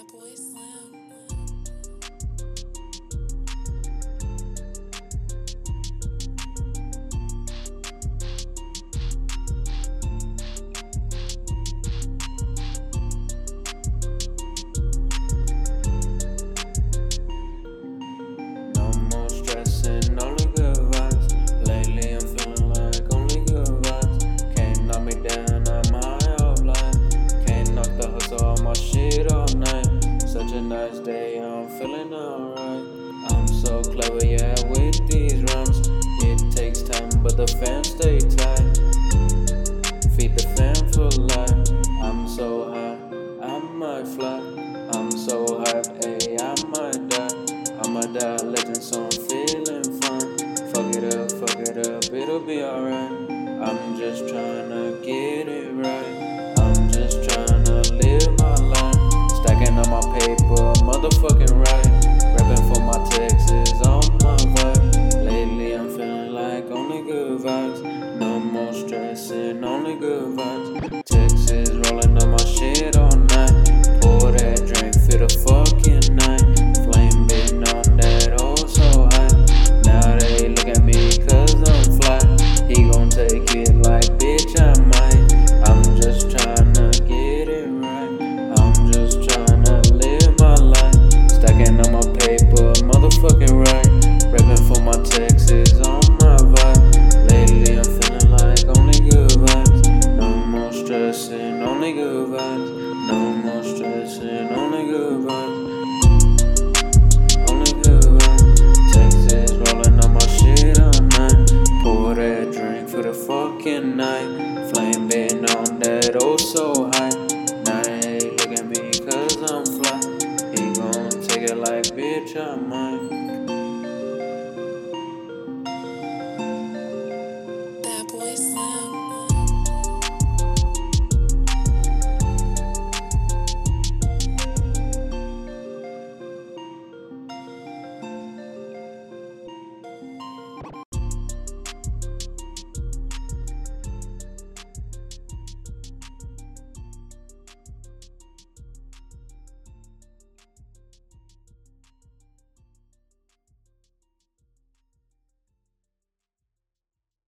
Fat Boy Slim. Such a nice day, I'm feeling alright. I'm so clever, yeah, with these rhymes. It takes time, but the fam stay tight. Feed the fam for life. I'm so high, I might fly. I'm so hype, ayy, I might die. I'ma die a legend, so I'm feeling fine. Fuck it up, fuck it up, it'll be alright. I'm just trying to get it right. I'm just tryna vibes. No more stressing, only good vibes. good vibes. No more stressing, only good vibes. Fucking night, flame on that oh so high. Night, look at me cause I'm fly. He gon' take it like bitch, I might. That boy Slim.